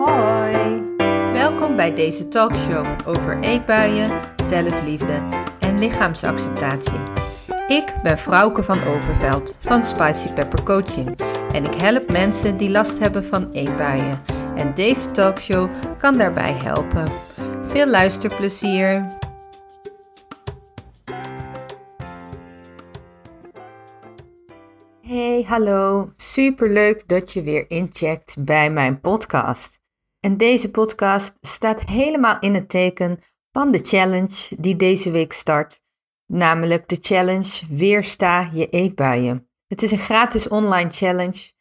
Hoi! Welkom bij deze talkshow over eetbuien, zelfliefde en lichaamsacceptatie. Ik ben Frauke van Overveld van Spicy Pepper Coaching en ik help mensen die last hebben van eetbuien. En deze talkshow kan daarbij helpen. Veel luisterplezier! Hey, hallo. Superleuk dat je weer incheckt bij mijn podcast. En deze podcast staat helemaal in het teken van de challenge die deze week start, namelijk de challenge Weersta je eetbuien. Het is een gratis online challenge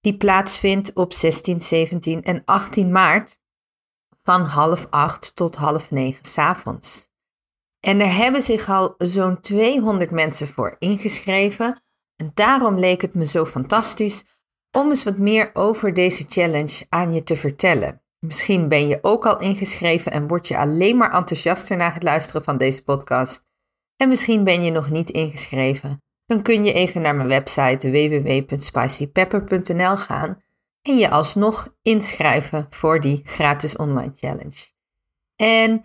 die plaatsvindt op 16, 17 en 18 maart van half acht tot half negen s avonds. En er hebben zich al zo'n 200 mensen voor ingeschreven. En daarom leek het me zo fantastisch om eens wat meer over deze challenge aan je te vertellen. Misschien ben je ook al ingeschreven en word je alleen maar enthousiaster na het luisteren van deze podcast. En misschien ben je nog niet ingeschreven. Dan kun je even naar mijn website www.spicypepper.nl gaan en je alsnog inschrijven voor die gratis online challenge. En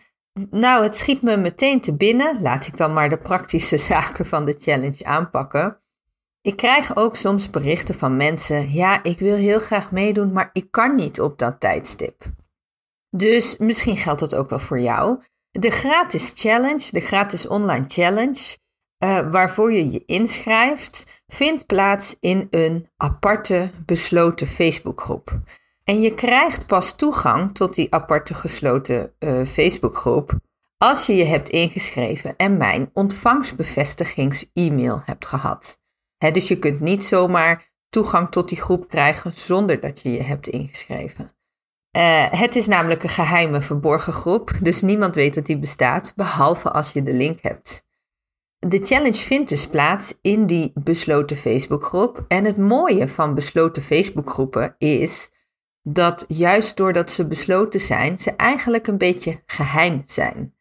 nou, het schiet me meteen te binnen. Laat ik dan maar de praktische zaken van de challenge aanpakken. Ik krijg ook soms berichten van mensen: ja, ik wil heel graag meedoen, maar ik kan niet op dat tijdstip. Dus misschien geldt dat ook wel voor jou. De gratis challenge, de gratis online challenge, uh, waarvoor je je inschrijft, vindt plaats in een aparte besloten Facebookgroep. En je krijgt pas toegang tot die aparte gesloten uh, Facebookgroep als je je hebt ingeschreven en mijn ontvangstbevestigings-e-mail hebt gehad dus je kunt niet zomaar toegang tot die groep krijgen zonder dat je je hebt ingeschreven. Uh, het is namelijk een geheime verborgen groep, dus niemand weet dat die bestaat, behalve als je de link hebt. De challenge vindt dus plaats in die besloten Facebookgroep. En het mooie van besloten Facebookgroepen is dat juist doordat ze besloten zijn, ze eigenlijk een beetje geheim zijn.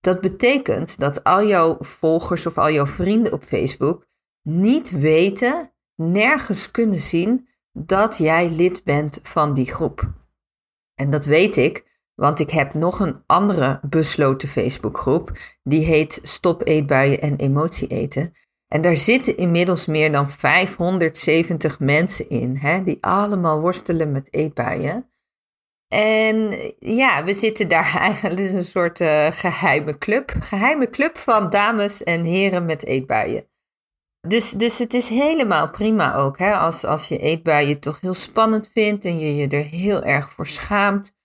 Dat betekent dat al jouw volgers of al jouw vrienden op Facebook niet weten, nergens kunnen zien dat jij lid bent van die groep. En dat weet ik, want ik heb nog een andere besloten Facebookgroep. Die heet Stop Eetbuien en Emotie Eten. En daar zitten inmiddels meer dan 570 mensen in, hè, die allemaal worstelen met eetbuien. En ja, we zitten daar eigenlijk, het is een soort uh, geheime club. Geheime club van dames en heren met eetbuien. Dus, dus het is helemaal prima ook, hè, als, als je eetbuien toch heel spannend vindt en je je er heel erg voor schaamt,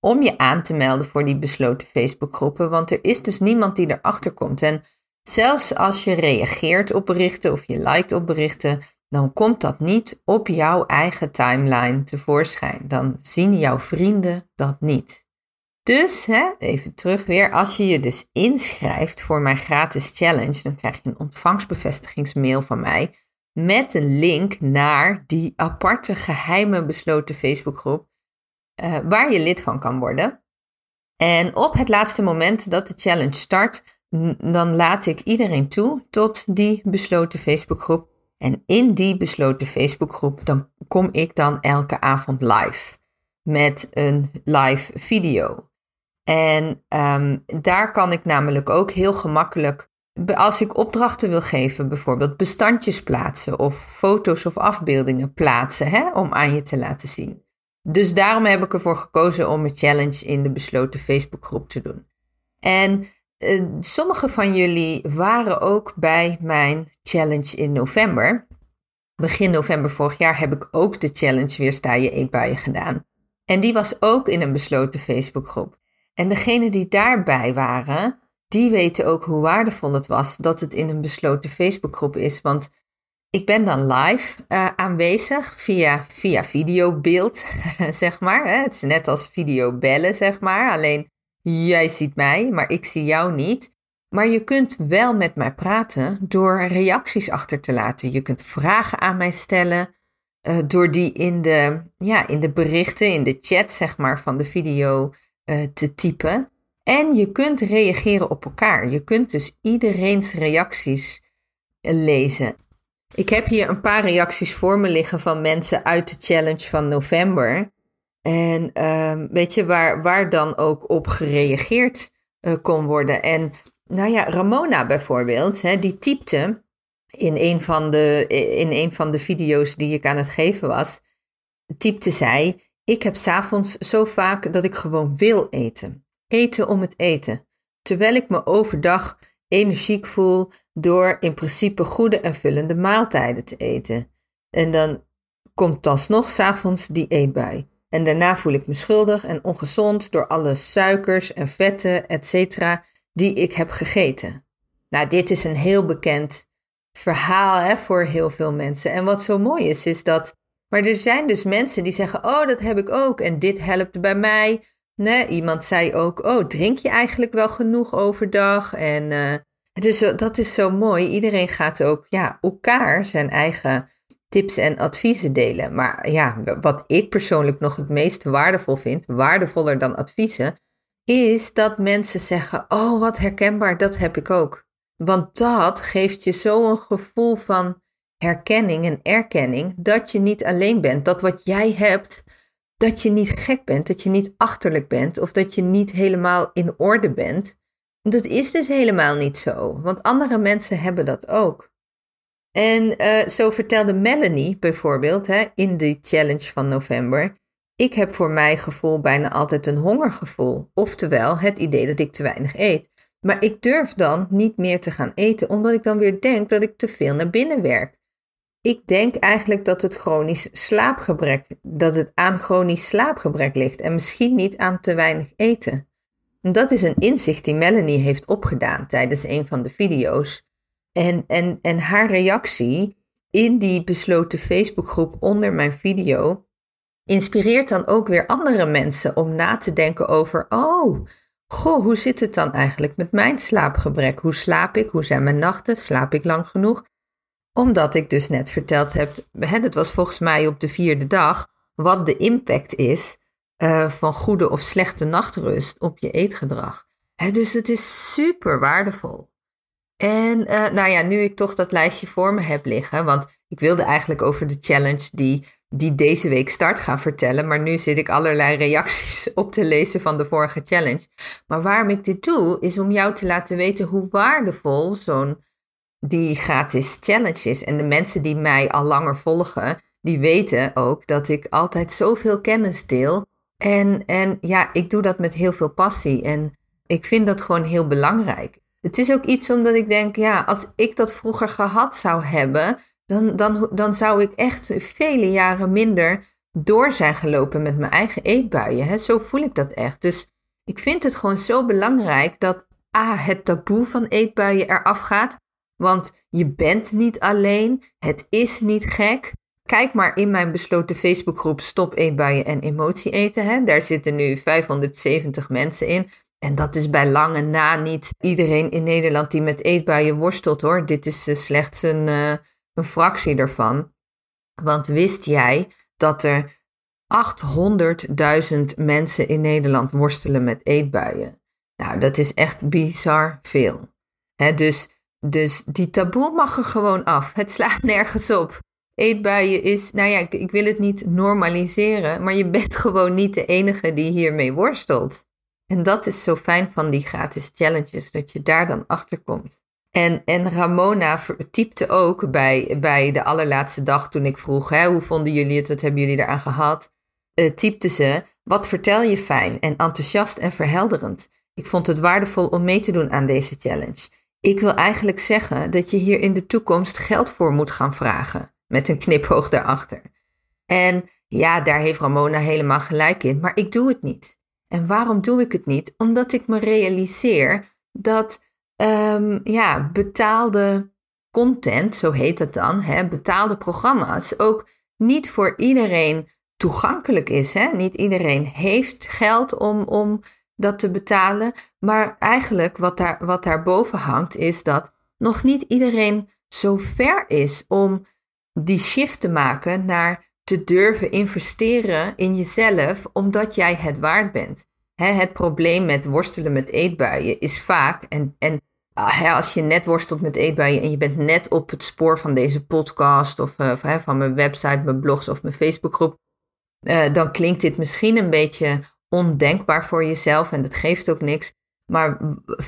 om je aan te melden voor die besloten Facebookgroepen, want er is dus niemand die erachter komt. En zelfs als je reageert op berichten of je liked op berichten, dan komt dat niet op jouw eigen timeline tevoorschijn. Dan zien jouw vrienden dat niet. Dus, hè, even terug weer, als je je dus inschrijft voor mijn gratis challenge, dan krijg je een ontvangstbevestigingsmail van mij met een link naar die aparte geheime besloten Facebookgroep uh, waar je lid van kan worden. En op het laatste moment dat de challenge start, dan laat ik iedereen toe tot die besloten Facebookgroep. En in die besloten Facebookgroep, dan kom ik dan elke avond live met een live video. En ehm, daar kan ik namelijk ook heel gemakkelijk, als ik opdrachten wil geven, bijvoorbeeld bestandjes plaatsen of foto's of afbeeldingen plaatsen hè, om aan je te laten zien. Dus daarom heb ik ervoor gekozen om een challenge in de besloten Facebookgroep te doen. En uh, sommige van jullie waren ook bij mijn challenge in november. Begin november vorig jaar heb ik ook de challenge Weer sta je eetbuien gedaan. En die was ook in een besloten Facebookgroep. En degenen die daarbij waren, die weten ook hoe waardevol het was dat het in een besloten Facebookgroep is. Want ik ben dan live uh, aanwezig via, via videobeeld, zeg maar. Hè? Het is net als videobellen, zeg maar. Alleen jij ziet mij, maar ik zie jou niet. Maar je kunt wel met mij praten door reacties achter te laten. Je kunt vragen aan mij stellen. Uh, door die in de, ja, in de berichten, in de chat, zeg maar, van de video uh, te typen. En je kunt reageren op elkaar. Je kunt dus iedereen's reacties lezen. Ik heb hier een paar reacties voor me liggen van mensen uit de challenge van november. En ehm, weet je, waar, waar dan ook op gereageerd uh, kon worden. En nou ja, Ramona bijvoorbeeld, hè, die typte in een, van de, in een van de video's die ik aan het geven was, typte zij: Ik heb s'avonds zo vaak dat ik gewoon wil eten. Eten om het eten. Terwijl ik me overdag energiek voel door in principe goede en vullende maaltijden te eten. En dan komt alsnog s'avonds die eetbui. En daarna voel ik me schuldig en ongezond door alle suikers en vetten, etc. die ik heb gegeten. Nou, dit is een heel bekend verhaal hè, voor heel veel mensen. En wat zo mooi is, is dat. Maar er zijn dus mensen die zeggen: Oh, dat heb ik ook. En dit helpt bij mij. Nee, iemand zei ook: Oh, drink je eigenlijk wel genoeg overdag? En dus dat is zo mooi. Iedereen gaat ook ja, elkaar zijn eigen tips en adviezen delen. Maar ja, wat ik persoonlijk nog het meest waardevol vind, waardevoller dan adviezen, is dat mensen zeggen: Oh, wat herkenbaar, dat heb ik ook. Want dat geeft je zo'n gevoel van herkenning en erkenning dat je niet alleen bent. Dat wat jij hebt, dat je niet gek bent, dat je niet achterlijk bent of dat je niet helemaal in orde bent. Dat is dus helemaal niet zo, want andere mensen hebben dat ook. En uh, zo vertelde Melanie bijvoorbeeld hè, in de challenge van november. Ik heb voor mijn gevoel bijna altijd een hongergevoel, oftewel het idee dat ik te weinig eet. Maar ik durf dan niet meer te gaan eten, omdat ik dan weer denk dat ik te veel naar binnen werk. Ik denk eigenlijk dat het chronisch slaapgebrek, dat het aan chronisch slaapgebrek ligt en misschien niet aan te weinig eten. En dat is een inzicht die Melanie heeft opgedaan tijdens een van de video's. En, en, en haar reactie in die besloten Facebookgroep onder mijn video inspireert dan ook weer andere mensen om na te denken over: oh, Goh, hoe zit het dan eigenlijk met mijn slaapgebrek? Hoe slaap ik? Hoe zijn mijn nachten? Slaap ik lang genoeg? Omdat ik dus net verteld heb, het was volgens mij op de vierde dag, wat de impact is uh, van goede of slechte nachtrust op je eetgedrag. dus het is super waardevol. En uh, nou ja, nu ik toch dat lijstje voor me heb liggen, want ik wilde eigenlijk over de challenge die die deze week start gaan vertellen. Maar nu zit ik allerlei reacties op te lezen van de vorige challenge. Maar waarom ik dit doe, is om jou te laten weten hoe waardevol zo'n die gratis challenge is. En de mensen die mij al langer volgen, die weten ook dat ik altijd zoveel kennis deel. En, en ja, ik doe dat met heel veel passie. En ik vind dat gewoon heel belangrijk. Het is ook iets omdat ik denk, ja, als ik dat vroeger gehad zou hebben, dan, dan, dan zou ik echt vele jaren minder door zijn gelopen met mijn eigen eetbuien. Hè? Zo voel ik dat echt. Dus ik vind het gewoon zo belangrijk dat A, het taboe van eetbuien eraf gaat. Want je bent niet alleen, het is niet gek. Kijk maar in mijn besloten Facebookgroep Stop Eetbuien en Emotie Eten. Hè? Daar zitten nu 570 mensen in. En dat is bij lange na niet iedereen in Nederland die met eetbuien worstelt hoor. Dit is uh, slechts een, uh, een fractie daarvan. Want wist jij dat er 800.000 mensen in Nederland worstelen met eetbuien? Nou, dat is echt bizar veel. dus, dus die taboe mag er gewoon af. Het slaat nergens op. Eetbuien is, nou ja, ik, ik wil het niet normaliseren, maar je bent gewoon niet de enige die hiermee worstelt. En dat is zo fijn van die gratis challenges, dat je daar dan achter komt. En, en Ramona typte ook bij, bij de allerlaatste dag toen ik vroeg, hè, hoe vonden jullie het, wat hebben jullie eraan gehad? Uh, typte ze, wat vertel je fijn en enthousiast en verhelderend. Ik vond het waardevol om mee te doen aan deze challenge. Ik wil eigenlijk zeggen dat je hier in de toekomst geld voor moet gaan vragen. Met een knipoog daarachter. En ja, daar heeft Ramona helemaal gelijk in, maar ik doe het niet. En waarom doe ik het niet? Omdat ik me realiseer dat um, ja, betaalde content, zo heet het dan, hè, betaalde programma's, ook niet voor iedereen toegankelijk is. Hè? Niet iedereen heeft geld om, om dat te betalen. Maar eigenlijk wat, daar, wat daarboven hangt, is dat nog niet iedereen zo ver is om die shift te maken naar te durven investeren in jezelf, omdat jij het waard bent. het probleem met worstelen met eetbuien is vaak, en, en Ah, als je net worstelt met eetbuien en je bent net op het spoor van deze podcast of uh, van mijn website, mijn blogs of mijn Facebookgroep, uh, dan klinkt dit misschien een beetje ondenkbaar voor jezelf en dat geeft ook niks. Maar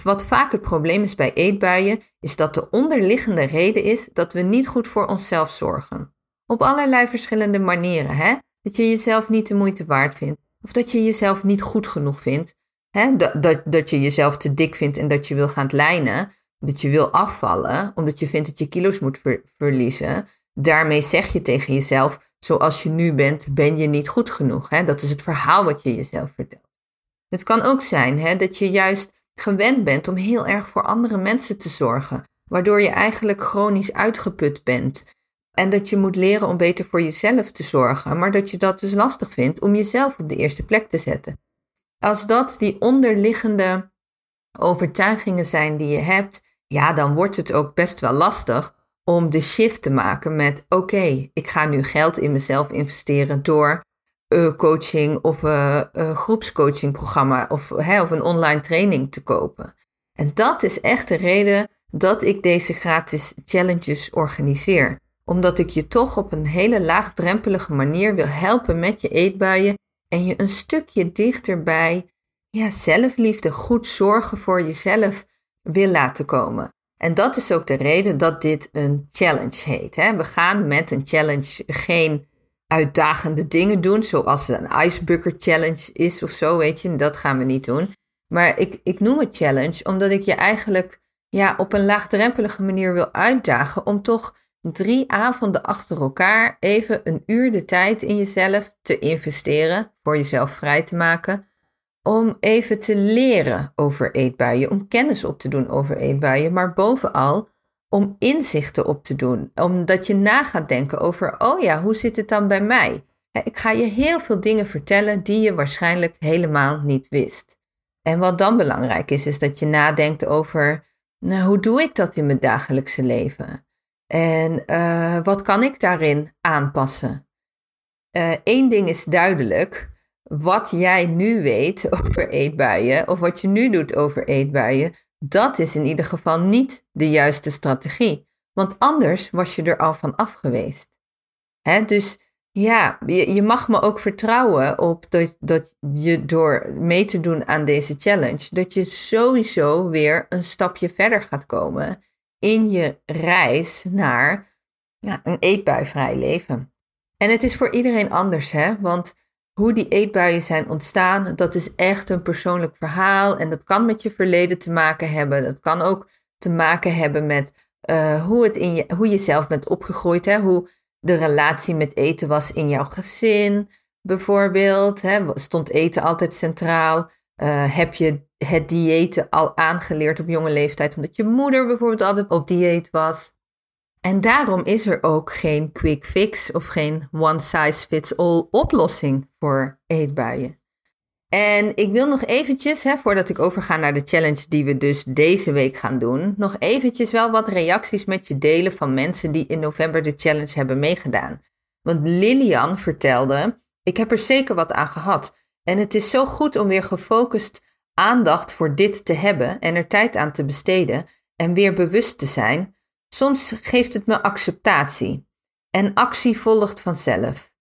wat vaak het probleem is bij eetbuien, is dat de onderliggende reden is dat we niet goed voor onszelf zorgen. Op allerlei verschillende manieren. Hè? Dat je jezelf niet de moeite waard vindt. Of dat je jezelf niet goed genoeg vindt. Hè? Dat, dat, dat je jezelf te dik vindt en dat je wil gaan lijnen. Dat je wil afvallen, omdat je vindt dat je kilo's moet verliezen. Daarmee zeg je tegen jezelf, zoals je nu bent, ben je niet goed genoeg. Hè? Dat is het verhaal wat je jezelf vertelt. Het kan ook zijn hè, dat je juist gewend bent om heel erg voor andere mensen te zorgen, waardoor je eigenlijk chronisch uitgeput bent. En dat je moet leren om beter voor jezelf te zorgen, maar dat je dat dus lastig vindt om jezelf op de eerste plek te zetten. Als dat die onderliggende overtuigingen zijn die je hebt, ja, dan wordt het ook best wel lastig om de shift te maken met: oké, ik ga nu geld in mezelf investeren door uh, coaching of een uh, groepscoachingprogramma of, hè, of een online training te kopen. En dat is echt de reden dat ik deze gratis challenges organiseer. Omdat ik je toch op een hele laagdrempelige manier wil helpen met je eetbuien en je een stukje dichterbij ja, zelfliefde, goed zorgen voor jezelf wil laten komen. En dat is ook de reden dat dit een challenge heet. Hè? We gaan met een challenge geen uitdagende dingen doen, zoals een icebucker challenge is of zo, weet je. Dat gaan we niet doen. Maar ik, ik noem het challenge omdat ik je eigenlijk ja, op een laagdrempelige manier wil uitdagen om toch drie avonden achter elkaar even een uur de tijd in jezelf te investeren, voor jezelf vrij te maken, om even te leren over eetbuien, om kennis op te doen over eetbuien, maar bovenal om inzichten op te doen. Omdat je na gaat denken over, oh ja, hoe zit het dan bij mij? Ik ga je heel veel dingen vertellen die je waarschijnlijk helemaal niet wist. En wat dan belangrijk is, is dat je nadenkt over, nou, hoe doe ik dat in mijn dagelijkse leven? En uh, wat kan ik daarin aanpassen? Eén uh, ding is duidelijk, wat jij nu weet over eetbuien, of wat je nu doet over eetbuien, dat is in ieder geval niet de juiste strategie. Want anders was je er al van af geweest. Dus ja, je, je mag me ook vertrouwen op dat, dat je door mee te doen aan deze challenge, dat je sowieso weer een stapje verder gaat komen in je reis naar ja, een eetbuivrij leven. En het is voor iedereen anders, hè? Want hoe die eetbuien zijn ontstaan, dat is echt een persoonlijk verhaal. En dat kan met je verleden te maken hebben. Dat kan ook te maken hebben met uh, hoe, het in je, hoe je zelf bent opgegroeid. Hè? Hoe de relatie met eten was in jouw gezin, bijvoorbeeld. Hè? Stond eten altijd centraal? Uh, heb je het diëten al aangeleerd op jonge leeftijd, omdat je moeder bijvoorbeeld altijd op dieet was? En daarom is er ook geen quick fix of geen one size fits all oplossing voor eetbuien. En ik wil nog eventjes, hè, voordat ik overga naar de challenge die we dus deze week gaan doen, nog eventjes wel wat reacties met je delen van mensen die in november de challenge hebben meegedaan. Want Lilian vertelde, ik heb er zeker wat aan gehad. En het is zo goed om weer gefocust aandacht voor dit te hebben en er tijd aan te besteden en weer bewust te zijn Soms geeft het me acceptatie en actie volgt vanzelf.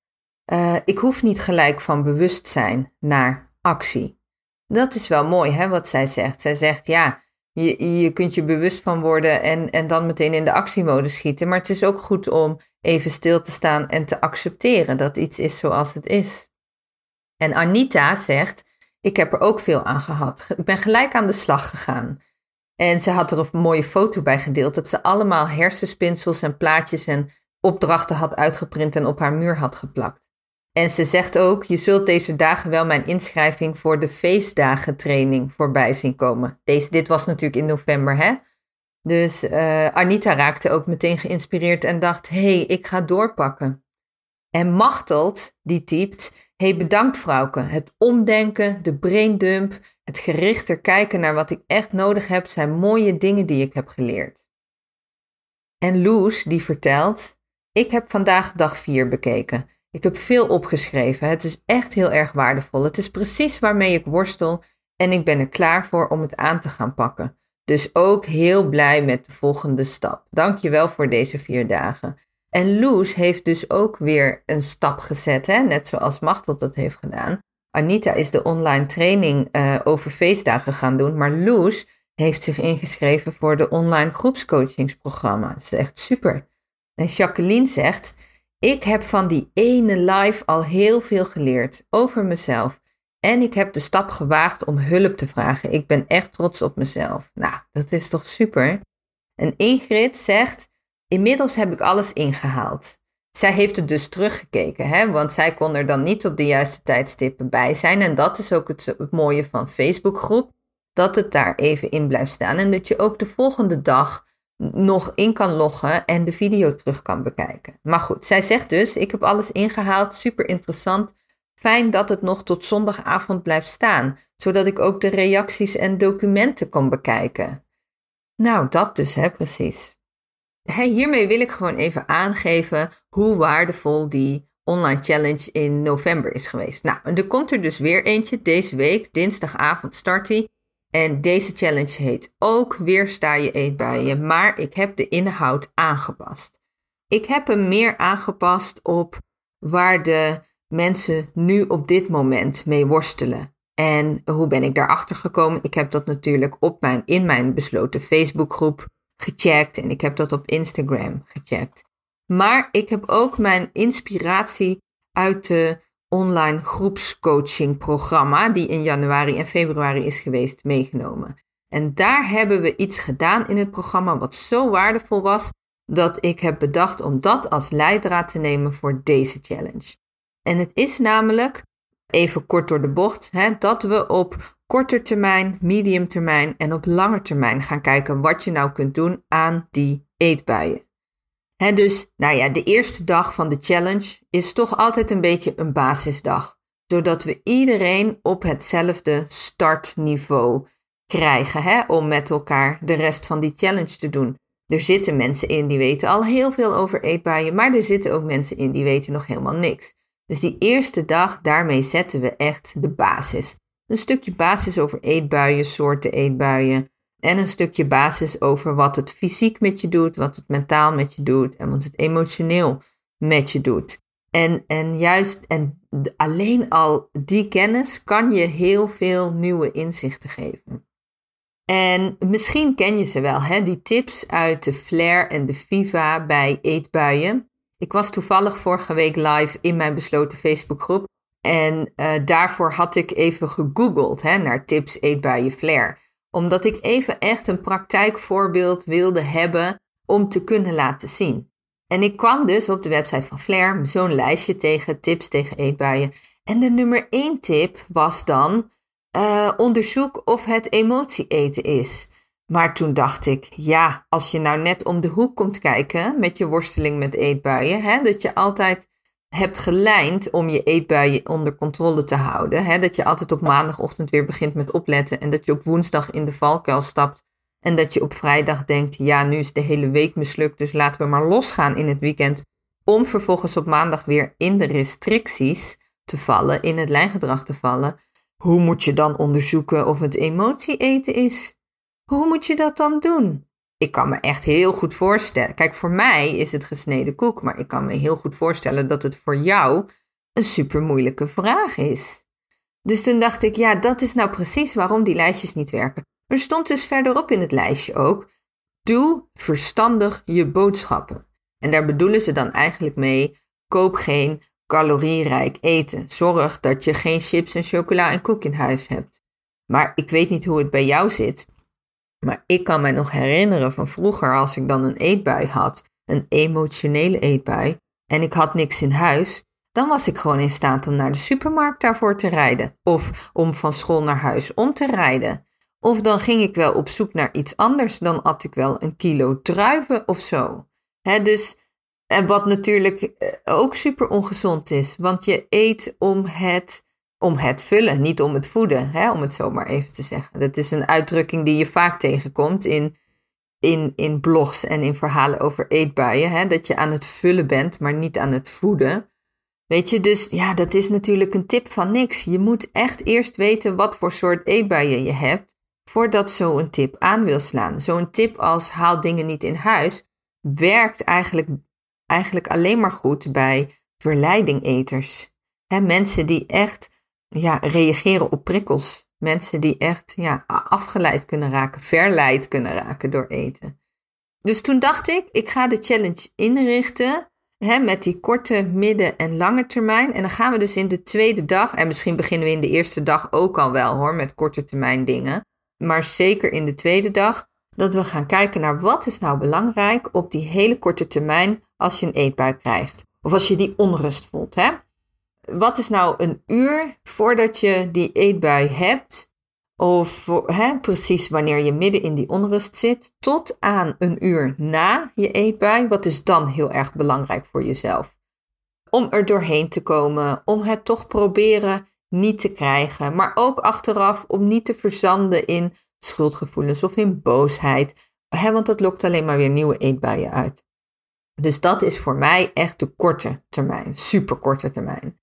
Uh, ik hoef niet gelijk van bewustzijn naar actie. Dat is wel mooi, hè, wat zij zegt. Zij zegt, ja, je, je kunt je bewust van worden en, en dan meteen in de actiemode schieten. Maar het is ook goed om even stil te staan en te accepteren dat iets is zoals het is. En Anita zegt, ik heb er ook veel aan gehad. Ik ben gelijk aan de slag gegaan. En ze had er een mooie foto bij gedeeld dat ze allemaal hersenspinsels en plaatjes en opdrachten had uitgeprint en op haar muur had geplakt. En ze zegt ook: Je zult deze dagen wel mijn inschrijving voor de feestdagen training voorbij zien komen. Deze, dit was natuurlijk in november, hè? Dus uh, Anita raakte ook meteen geïnspireerd en dacht: Hé, hey, ik ga doorpakken. En Machteld, die typt: hey, bedankt vrouwke. Het omdenken, de braindump, het gerichter kijken naar wat ik echt nodig heb, zijn mooie dingen die ik heb geleerd. En Loes, die vertelt: Ik heb vandaag dag 4 bekeken. Ik heb veel opgeschreven. Het is echt heel erg waardevol. Het is precies waarmee ik worstel en ik ben er klaar voor om het aan te gaan pakken. Dus ook heel blij met de volgende stap. Dank je wel voor deze vier dagen. En Loes heeft dus ook weer een stap gezet, hè? net zoals Machtel dat heeft gedaan. Anita is de online training uh, over feestdagen gaan doen, maar Loes heeft zich ingeschreven voor de online groepscoachingsprogramma. Dat is echt super. En Jacqueline zegt: Ik heb van die ene live al heel veel geleerd over mezelf. En ik heb de stap gewaagd om hulp te vragen. Ik ben echt trots op mezelf. Nou, dat is toch super? En Ingrid zegt: Inmiddels heb ik alles ingehaald. Zij heeft het dus teruggekeken, hè? want zij kon er dan niet op de juiste tijdstippen bij zijn. En dat is ook het, het mooie van Facebookgroep, dat het daar even in blijft staan. En dat je ook de volgende dag nog in kan loggen en de video terug kan bekijken. Maar goed, zij zegt dus: Ik heb alles ingehaald, super interessant. Fijn dat het nog tot zondagavond blijft staan, zodat ik ook de reacties en documenten kan bekijken. Nou, dat dus, hè, precies. Hiermee wil ik gewoon even aangeven hoe waardevol die online challenge in november is geweest. Nou, er komt er dus weer eentje deze week, dinsdagavond start die. En deze challenge heet ook Weersta je eetbuien, maar ik heb de inhoud aangepast. Ik heb hem meer aangepast op waar de mensen nu op dit moment mee worstelen. En hoe ben ik daarachter gekomen? Ik heb dat natuurlijk op mijn, in mijn besloten Facebookgroep gecheckt en ik heb dat op Instagram gecheckt. Maar ik heb ook mijn inspiratie uit de online groepscoaching programma, die in januari en februari is geweest, meegenomen. En daar hebben we iets gedaan in het programma wat zo waardevol was, dat ik heb bedacht om dat als leidraad te nemen voor deze challenge. En het is namelijk, even kort door de bocht, hè, dat we op korte termijn, medium termijn en op lange termijn gaan kijken wat je nou kunt doen aan die eetbuien. Dus, nou ja, de eerste dag van de challenge is toch altijd een beetje een basisdag, zodat we iedereen op hetzelfde startniveau krijgen om met elkaar de rest van die challenge te doen. Er zitten mensen in die weten al heel veel over eetbuien, maar er zitten ook mensen in die weten nog helemaal niks. Dus die eerste dag, daarmee zetten we echt de basis. Een stukje basis over eetbuien, soorten eetbuien. En een stukje basis over wat het fysiek met je doet, wat het mentaal met je doet en wat het emotioneel met je doet. En, en juist, en alleen al die kennis kan je heel veel nieuwe inzichten geven. En misschien ken je ze wel, hè? die tips uit de Flair en de Viva bij eetbuien. Ik was toevallig vorige week live in mijn besloten Facebookgroep. En uh, daarvoor had ik even gegoogeld hè, naar tips eet bij je flair. Omdat ik even echt een praktijkvoorbeeld wilde hebben om te kunnen laten zien. En ik kwam dus op de website van Flair zo'n lijstje tegen tips tegen eetbuien. En de nummer één tip was dan uh, onderzoek of het emotie eten is. Maar toen dacht ik, ja, als je nou net om de hoek komt kijken met je worsteling met eetbuien, hè, dat je altijd hebt gelijnd om je eetbuien onder controle te houden. Hè? Dat je altijd op maandagochtend weer begint met opletten en dat je op woensdag in de valkuil stapt. En dat je op vrijdag denkt, ja, nu is de hele week mislukt, dus laten we maar losgaan in het weekend. Om vervolgens op maandag weer in de restricties te vallen, in het lijngedrag te vallen. Hoe moet je dan onderzoeken of het emotie eten is? Hoe moet je dat dan doen? Ik kan me echt heel goed voorstellen. Kijk, voor mij is het gesneden koek, maar ik kan me heel goed voorstellen dat het voor jou een super moeilijke vraag is. Dus toen dacht ik, ja, dat is nou precies waarom die lijstjes niet werken. Er stond dus verderop in het lijstje ook: doe verstandig je boodschappen. En daar bedoelen ze dan eigenlijk mee: koop geen calorierijk eten. Zorg dat je geen chips en chocola en koek in huis hebt. Maar ik weet niet hoe het bij jou zit. Maar ik kan me nog herinneren van vroeger als ik dan een eetbui had, een emotionele eetbui, en ik had niks in huis, dan was ik gewoon in staat om naar de supermarkt daarvoor te rijden. Of om van school naar huis om te rijden. Of dan ging ik wel op zoek naar iets anders, dan at ik wel een kilo druiven of zo. Dus, en wat natuurlijk eh, ook super ongezond is, want je eet om het om het vullen, niet om het voeden, hè, om het zo maar even te zeggen. Dat is een uitdrukking die je vaak tegenkomt in, in, in blogs en in verhalen over eetbuien. Hè, dat je aan het vullen bent, maar niet aan het voeden. Weet je, dus ja, dat is natuurlijk een tip van niks. Je moet echt eerst weten wat voor soort eetbuien je hebt, voordat zo'n tip aan wil slaan. Zo'n tip als haal dingen niet in huis, werkt eigenlijk eigenlijk alleen maar goed bij verleidingeters. He, mensen die echt ja, reageren op prikkels. Mensen die echt ja, afgeleid kunnen raken, verleid kunnen raken door eten. Dus toen dacht ik, ik ga de challenge inrichten hè, met die korte, midden- en lange termijn. En dan gaan we dus in de tweede dag, en misschien beginnen we in de eerste dag ook al wel hoor, met korte termijn dingen. Maar zeker in de tweede dag, dat we gaan kijken naar wat is nou belangrijk op die hele korte termijn als je een eetbui krijgt. Of als je die onrust voelt. Hè? Wat is nou een uur voordat je die eetbui hebt? Of hè, precies wanneer je midden in die onrust zit, tot aan een uur na je eetbui. Wat is dan heel erg belangrijk voor jezelf? Om er doorheen te komen, om het toch proberen niet te krijgen, maar ook achteraf om niet te verzanden in schuldgevoelens of in boosheid, hè, want dat lokt alleen maar weer nieuwe eetbuien uit. Dus dat is voor mij echt de korte termijn, superkorte termijn.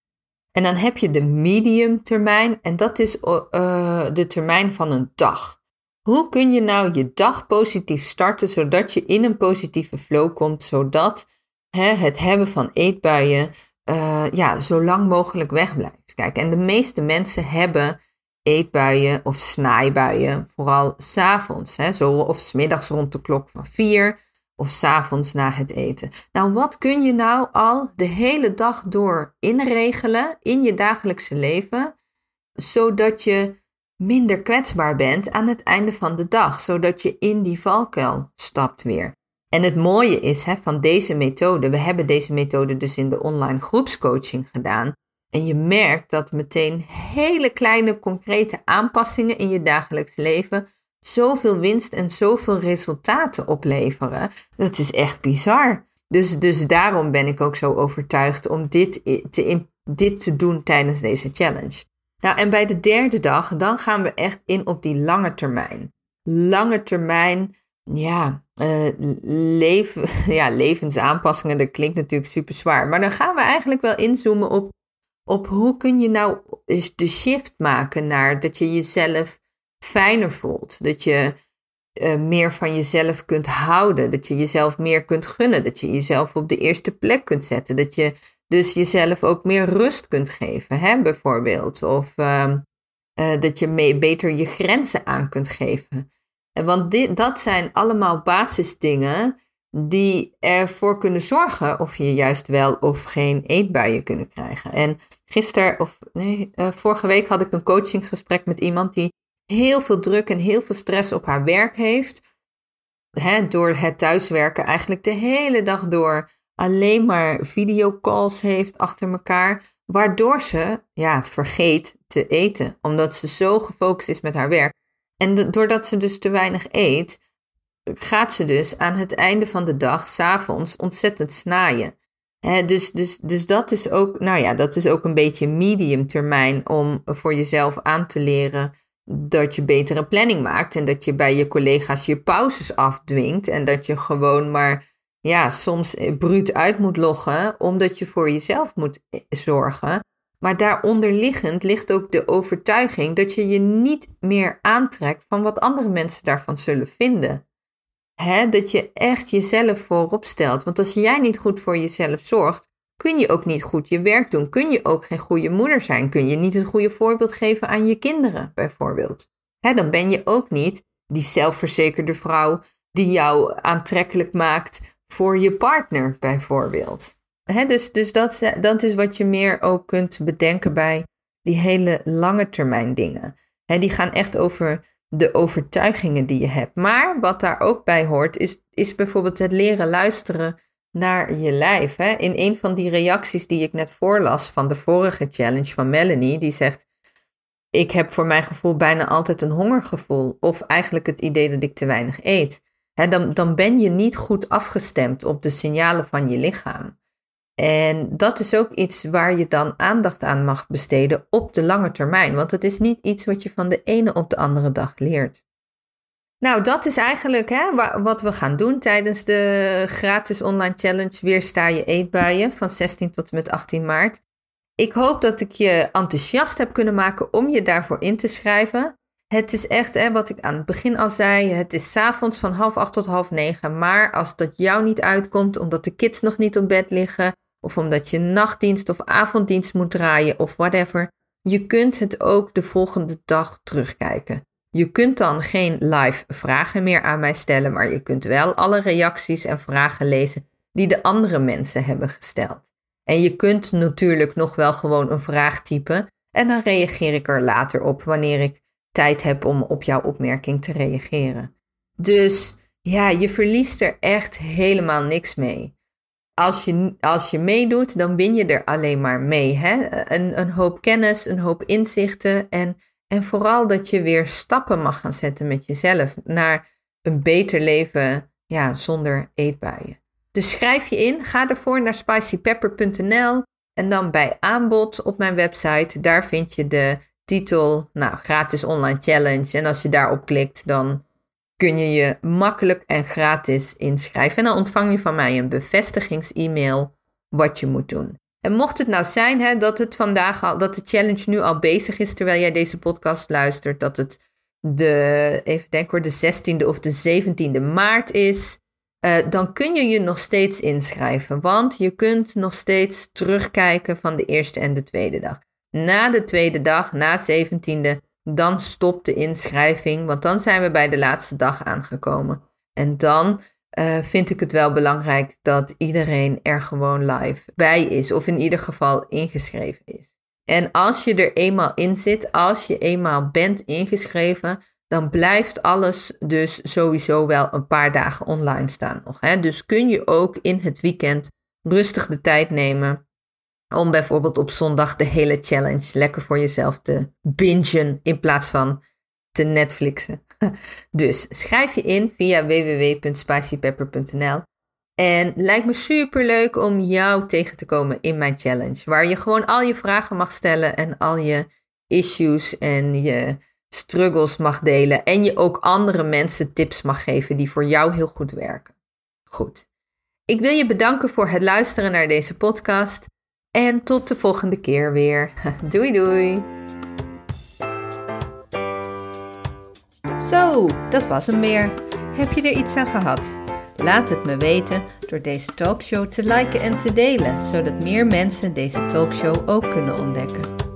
En dan heb je de medium termijn en dat is uh, de termijn van een dag. Hoe kun je nou je dag positief starten zodat je in een positieve flow komt, zodat hè, het hebben van eetbuien uh, ja, zo lang mogelijk wegblijft. Kijk, en de meeste mensen hebben eetbuien of snaaibuien, vooral s'avonds, zo of smiddags rond de klok van vier of s'avonds na het eten. Nou, wat kun je nou al de hele dag door inregelen in je dagelijkse leven, zodat je minder kwetsbaar bent aan het einde van de dag, zodat je in die valkuil stapt weer. En het mooie is hè, van deze methode, we hebben deze methode dus in de online groepscoaching gedaan. En je merkt dat meteen hele kleine concrete aanpassingen in je dagelijks leven zoveel winst en zoveel resultaten opleveren. Dat is echt bizar. Dus, dus daarom ben ik ook zo overtuigd om dit te, dit te doen tijdens deze challenge. Nou, en bij de derde dag, dan gaan we echt in op die lange termijn. Lange termijn, ja, uh, leven, ja levensaanpassingen, dat klinkt natuurlijk super zwaar. Maar dan gaan we eigenlijk wel inzoomen op, op hoe kun je nou de shift maken naar dat je jezelf fijner voelt. Dat je uh, meer van jezelf kunt houden. Dat je jezelf meer kunt gunnen. Dat je jezelf op de eerste plek kunt zetten. Dat je dus jezelf ook meer rust kunt geven, hè, bijvoorbeeld. Of uh, uh, dat je beter je grenzen aan kunt geven. Want dit, dat zijn allemaal basisdingen die ervoor kunnen zorgen of je juist wel of geen eetbuien kunnen krijgen. En gisteren, of nee, uh, vorige week had ik een coachinggesprek met iemand die heel veel druk en heel veel stress op haar werk heeft. Hè, door het thuiswerken eigenlijk de hele dag door alleen maar videocalls heeft achter elkaar. Waardoor ze ja, vergeet te eten. Omdat ze zo gefocust is met haar werk. En doordat ze dus te weinig eet, gaat ze dus aan het einde van de dag, s'avonds, ontzettend snaaien. dus, dus, dus dat is ook, nou ja, dat is ook een beetje medium termijn om voor jezelf aan te leren dat je betere planning maakt en dat je bij je collega's je pauzes afdwingt en dat je gewoon maar ja, soms bruut uit moet loggen omdat je voor jezelf moet zorgen. Maar daaronder liggend ligt ook de overtuiging dat je je niet meer aantrekt van wat andere mensen daarvan zullen vinden. He, dat je echt jezelf voorop stelt. Want als jij niet goed voor jezelf zorgt, kun je ook niet goed je werk doen. Kun je ook geen goede moeder zijn. Kun je niet het goede voorbeeld geven aan je kinderen, bijvoorbeeld. He, dan ben je ook niet die zelfverzekerde vrouw die jou aantrekkelijk maakt voor je partner, bijvoorbeeld. He, dus dus dat, dat is wat je meer ook kunt bedenken bij die hele lange termijn dingen. He, die gaan echt over de overtuigingen die je hebt. Maar wat daar ook bij hoort, is, is bijvoorbeeld het leren luisteren naar je lijf. Hè? In een van die reacties die ik net voorlas van de vorige challenge van Melanie, die zegt: Ik heb voor mijn gevoel bijna altijd een hongergevoel, of eigenlijk het idee dat ik te weinig eet. Hè, dan, dan ben je niet goed afgestemd op de signalen van je lichaam. En dat is ook iets waar je dan aandacht aan mag besteden op de lange termijn, want het is niet iets wat je van de ene op de andere dag leert. Nou, dat is eigenlijk hè, wat we gaan doen tijdens de gratis online challenge Weersta je eetbuien van 16 tot en met 18 maart. Ik hoop dat ik je enthousiast heb kunnen maken om je daarvoor in te schrijven. Het is echt, hè, wat ik aan het begin al zei, het is avonds van half acht tot half negen. Maar als dat jou niet uitkomt, omdat de kids nog niet op bed liggen, of omdat je nachtdienst of avonddienst moet draaien of whatever, je kunt het ook de volgende dag terugkijken. Je kunt dan geen live vragen meer aan mij stellen, maar je kunt wel alle reacties en vragen lezen die de andere mensen hebben gesteld. En je kunt natuurlijk nog wel gewoon een vraag typen en dan reageer ik er later op wanneer ik tijd heb om op jouw opmerking te reageren. Dus ja, je verliest er echt helemaal niks mee. Als je, als je meedoet, dan win je er alleen maar mee. Hè? Een, een hoop kennis, een hoop inzichten en, en vooral dat je weer stappen mag gaan zetten met jezelf naar een beter leven ja, zonder eetbuien. Dus schrijf je in, ga ervoor naar spicypepper.nl en dan bij aanbod op mijn website, daar vind je de titel, nou, gratis online challenge. En als je daarop klikt, dan kun je je makkelijk en gratis inschrijven. En dan ontvang je van mij een bevestigings-e-mail wat je moet doen. En mocht het nou zijn hè, dat het vandaag al, dat de challenge nu al bezig is terwijl jij deze podcast luistert, dat het de, even denk hoor, de 16e of de 17e maart is, uh, dan kun je je nog steeds inschrijven. Want je kunt nog steeds terugkijken van de eerste en de tweede dag. Na de tweede dag, na 17e, dan stopt de inschrijving, want dan zijn we bij de laatste dag aangekomen. En dan uh, vind ik het wel belangrijk dat iedereen er gewoon live bij is, of in ieder geval ingeschreven is. En als je er eenmaal in zit, als je eenmaal bent ingeschreven, dan blijft alles dus sowieso wel een paar dagen online staan nog. Hè? Dus kun je ook in het weekend rustig de tijd nemen om bijvoorbeeld op zondag de hele challenge lekker voor jezelf te bingen in plaats van te Netflixen. Dus schrijf je in via www.spicypepper.nl. En lijkt me super leuk om jou tegen te komen in mijn challenge. Waar je gewoon al je vragen mag stellen en al je issues en je struggles mag delen. En je ook andere mensen tips mag geven die voor jou heel goed werken. Goed. Ik wil je bedanken voor het luisteren naar deze podcast. En tot de volgende keer weer. Doei doei. Zo, dat was hem weer. Heb je er iets aan gehad? Laat het me weten door deze talkshow te liken en te delen, zodat meer mensen deze talkshow ook kunnen ontdekken.